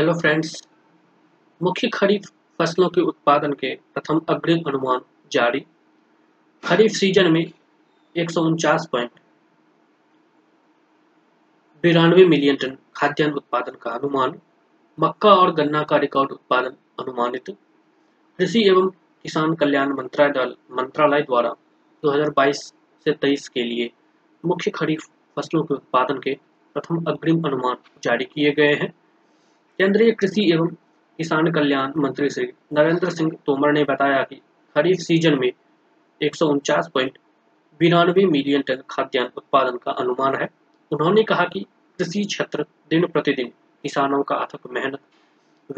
Hello friends मुख्य खरीफ फ़सलों के उत्पादन के प्रथम अग्रिम अनुमान जारी। खरीफ सीज़न में एक सौ उनचास पॉइंट बिरानवे मिलियन टन खाद्यान्न उत्पादन का अनुमान, मक्का और गन्ना का रिकॉर्ड उत्पादन अनुमानित। कृषि एवं किसान कल्याण मंत्रालय मंत्रालय द्वारा 2022 से 23 के लिए मुख्य खरीफ फ़सलों के उत्पादन के प्रथम अग्रिम अनुमान जारी किए गए हैं। केंद्रीय कृषि एवं किसान कल्याण मंत्री श्री नरेंद्र सिंह तोमर ने बताया कि खरीफ सीज़न में एक पॉइंट बिरानवे मिलियन टन खाद्यान्न उत्पादन का अनुमान है। उन्होंने कहा कि कृषि क्षेत्र दिन प्रतिदिन किसानों का अथक मेहनत,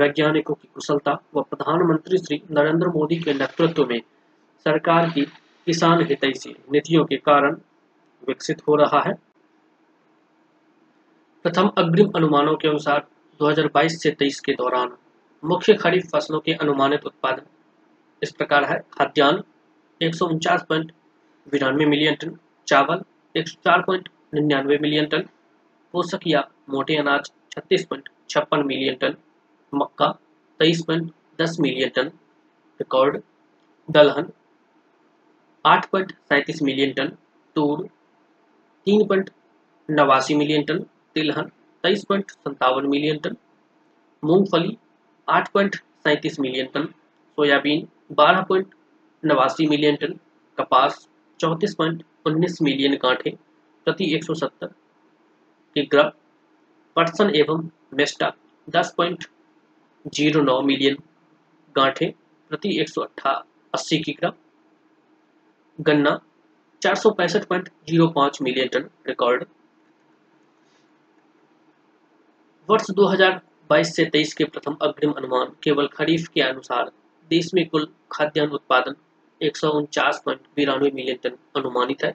वैज्ञानिकों की कुशलता व प्रधानमंत्री श्री नरेंद्र मोदी के नेतृत्व में सरकार की किसान हितैषी नीतियों के कारण विकसित हो रहा है। प्रथम अग्रिम अनुमानों के अनुसार 2022 से 23 के दौरान मुख्य खरीफ फ़सलों के अनुमानित उत्पादन। इस प्रकार है, खाद्यान्न एक सौ उनचास पॉइंट बिरानवे मिलियन टन, चावल एक सौ चार पॉइंट निन्यानवे मिलियन टन, पोषक या मोटे अनाज छत्तीस पॉइंट छप्पन मिलियन टन, मक्का तेईस पॉइंट दस मिलियन टन, रिकॉर्ड दलहन आठ पॉइंट सैंतीस मिलियन टन, तूर तीन पॉइंट नवासी मिलियन टन, तिलहन तेईस पॉइंट संतावन मिलियन टन, मूंगफली आठ पॉइंट सैंतीस मिलियन टन, सोयाबीन बारह पॉइंट नवासी मिलियन टन, कपास चौंतीस पॉइंट उन्नीस मिलियन गांठे प्रति एक सौ सत्तर किग्रा, पटसन एवं मेस्टा दस पॉइंट ज़ीरो नौ मिलियन गांठे प्रति एक सौ अट्ठा अस्सी किग्रा, गन्ना चार सौ पैंसठ पॉइंट ज़ीरो पाँच मिलियन टन, रिकॉर्ड वर्ष 2022 से 23 के प्रथम अग्रिम अनुमान केवल खरीफ के अनुसार देश में कुल खाद्यान्न उत्पादन एक मिलियन टन अनुमानित है,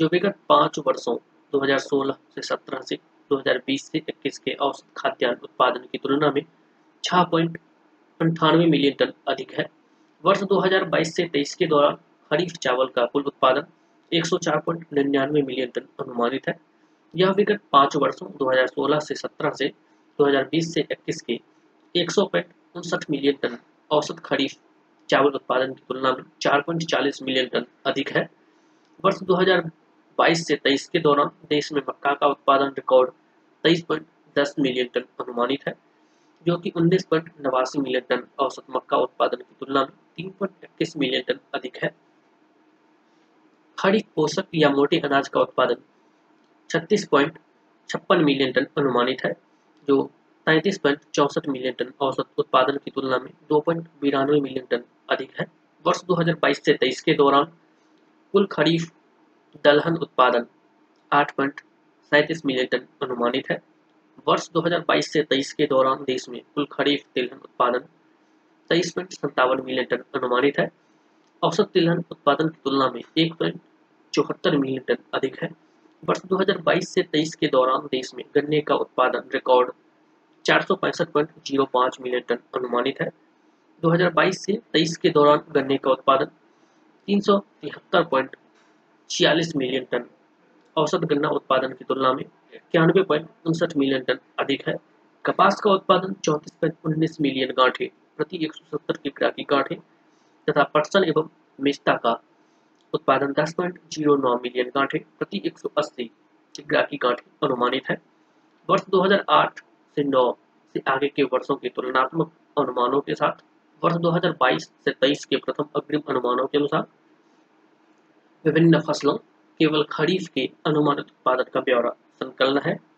जो विगत पाँच वर्षों 2016 से 17 से 2020 से 21 के औसत खाद्यान्न उत्पादन की तुलना में अंठानवे मिलियन टन अधिक है। वर्ष 2022 से 23 के दौरान खरीफ चावल का कुल उत्पादन एक मिलियन टन अनुमानित है। यह विगत पाँच वर्षों 2016 से 17 से 2020 से 21 के एक मिलियन टन औसत खरीफ चावल उत्पादन की तुलना में 4.40 मिलियन टन अधिक है। वर्ष 2022 से 23 के दौरान देश में मक्का का उत्पादन रिकॉर्ड 23.10 मिलियन टन अनुमानित है, जो कि उन्नीस मिलियन टन औसत मक्का उत्पादन की तुलना में तीन पॉइंट इक्कीस मिलियन टन अधिक है। खरीफ पोषक या मोटे अनाज का उत्पादन छत्तीस पॉइंट छप्पन मिलियन टन अनुमानित है जो तैंतीस पॉइंट चौंसठ मिलियन टन औसत उत्पादन की तुलना में दो पॉइंट बिरानवे मिलियन टन अधिक है। वर्ष 2022 से 23 के दौरान कुल खरीफ दलहन उत्पादन आठ पॉइंट सैंतीस मिलियन टन अनुमानित है। वर्ष 2022 से 23 के दौरान देश में कुल खरीफ तिलहन उत्पादन तेईस पॉइंट सत्तावन मिलियन टन अनुमानित है। औसत तिलहन उत्पादन की तुलना में एक पॉइंट चौहत्तर मिलियन टन अधिक है। वर्ष 2022 से 23 के दौरान देश में गन्ने का उत्पादन रिकॉर्ड चार मिलियन टन अनुमानित है। 2022 से 23 के दौरान गन्ने का उत्पादन तीन मिलियन टन, औसत गन्ना उत्पादन की तुलना में इक्यानवे मिलियन टन अधिक है। कपास का उत्पादन चौंतीस मिलियन गांठे प्रति 170 किग्रा की गांठे तथा पटसन एवं मेस्ता का उत्पादन 10.09 मिलियन गांठे प्रति 180 किग्रा की गांठे अनुमानित है। वर्ष 2008 से 9 से आगे के वर्षों के तुलनात्मक अनुमानों के साथ, वर्ष 2022 से 23 के प्रथम अग्रिम अनुमानों के अनुसार, विभिन्न फ़सलों, केवल खरीफ के अनुमानित उत्पादन का ब्यौरा संकलन है।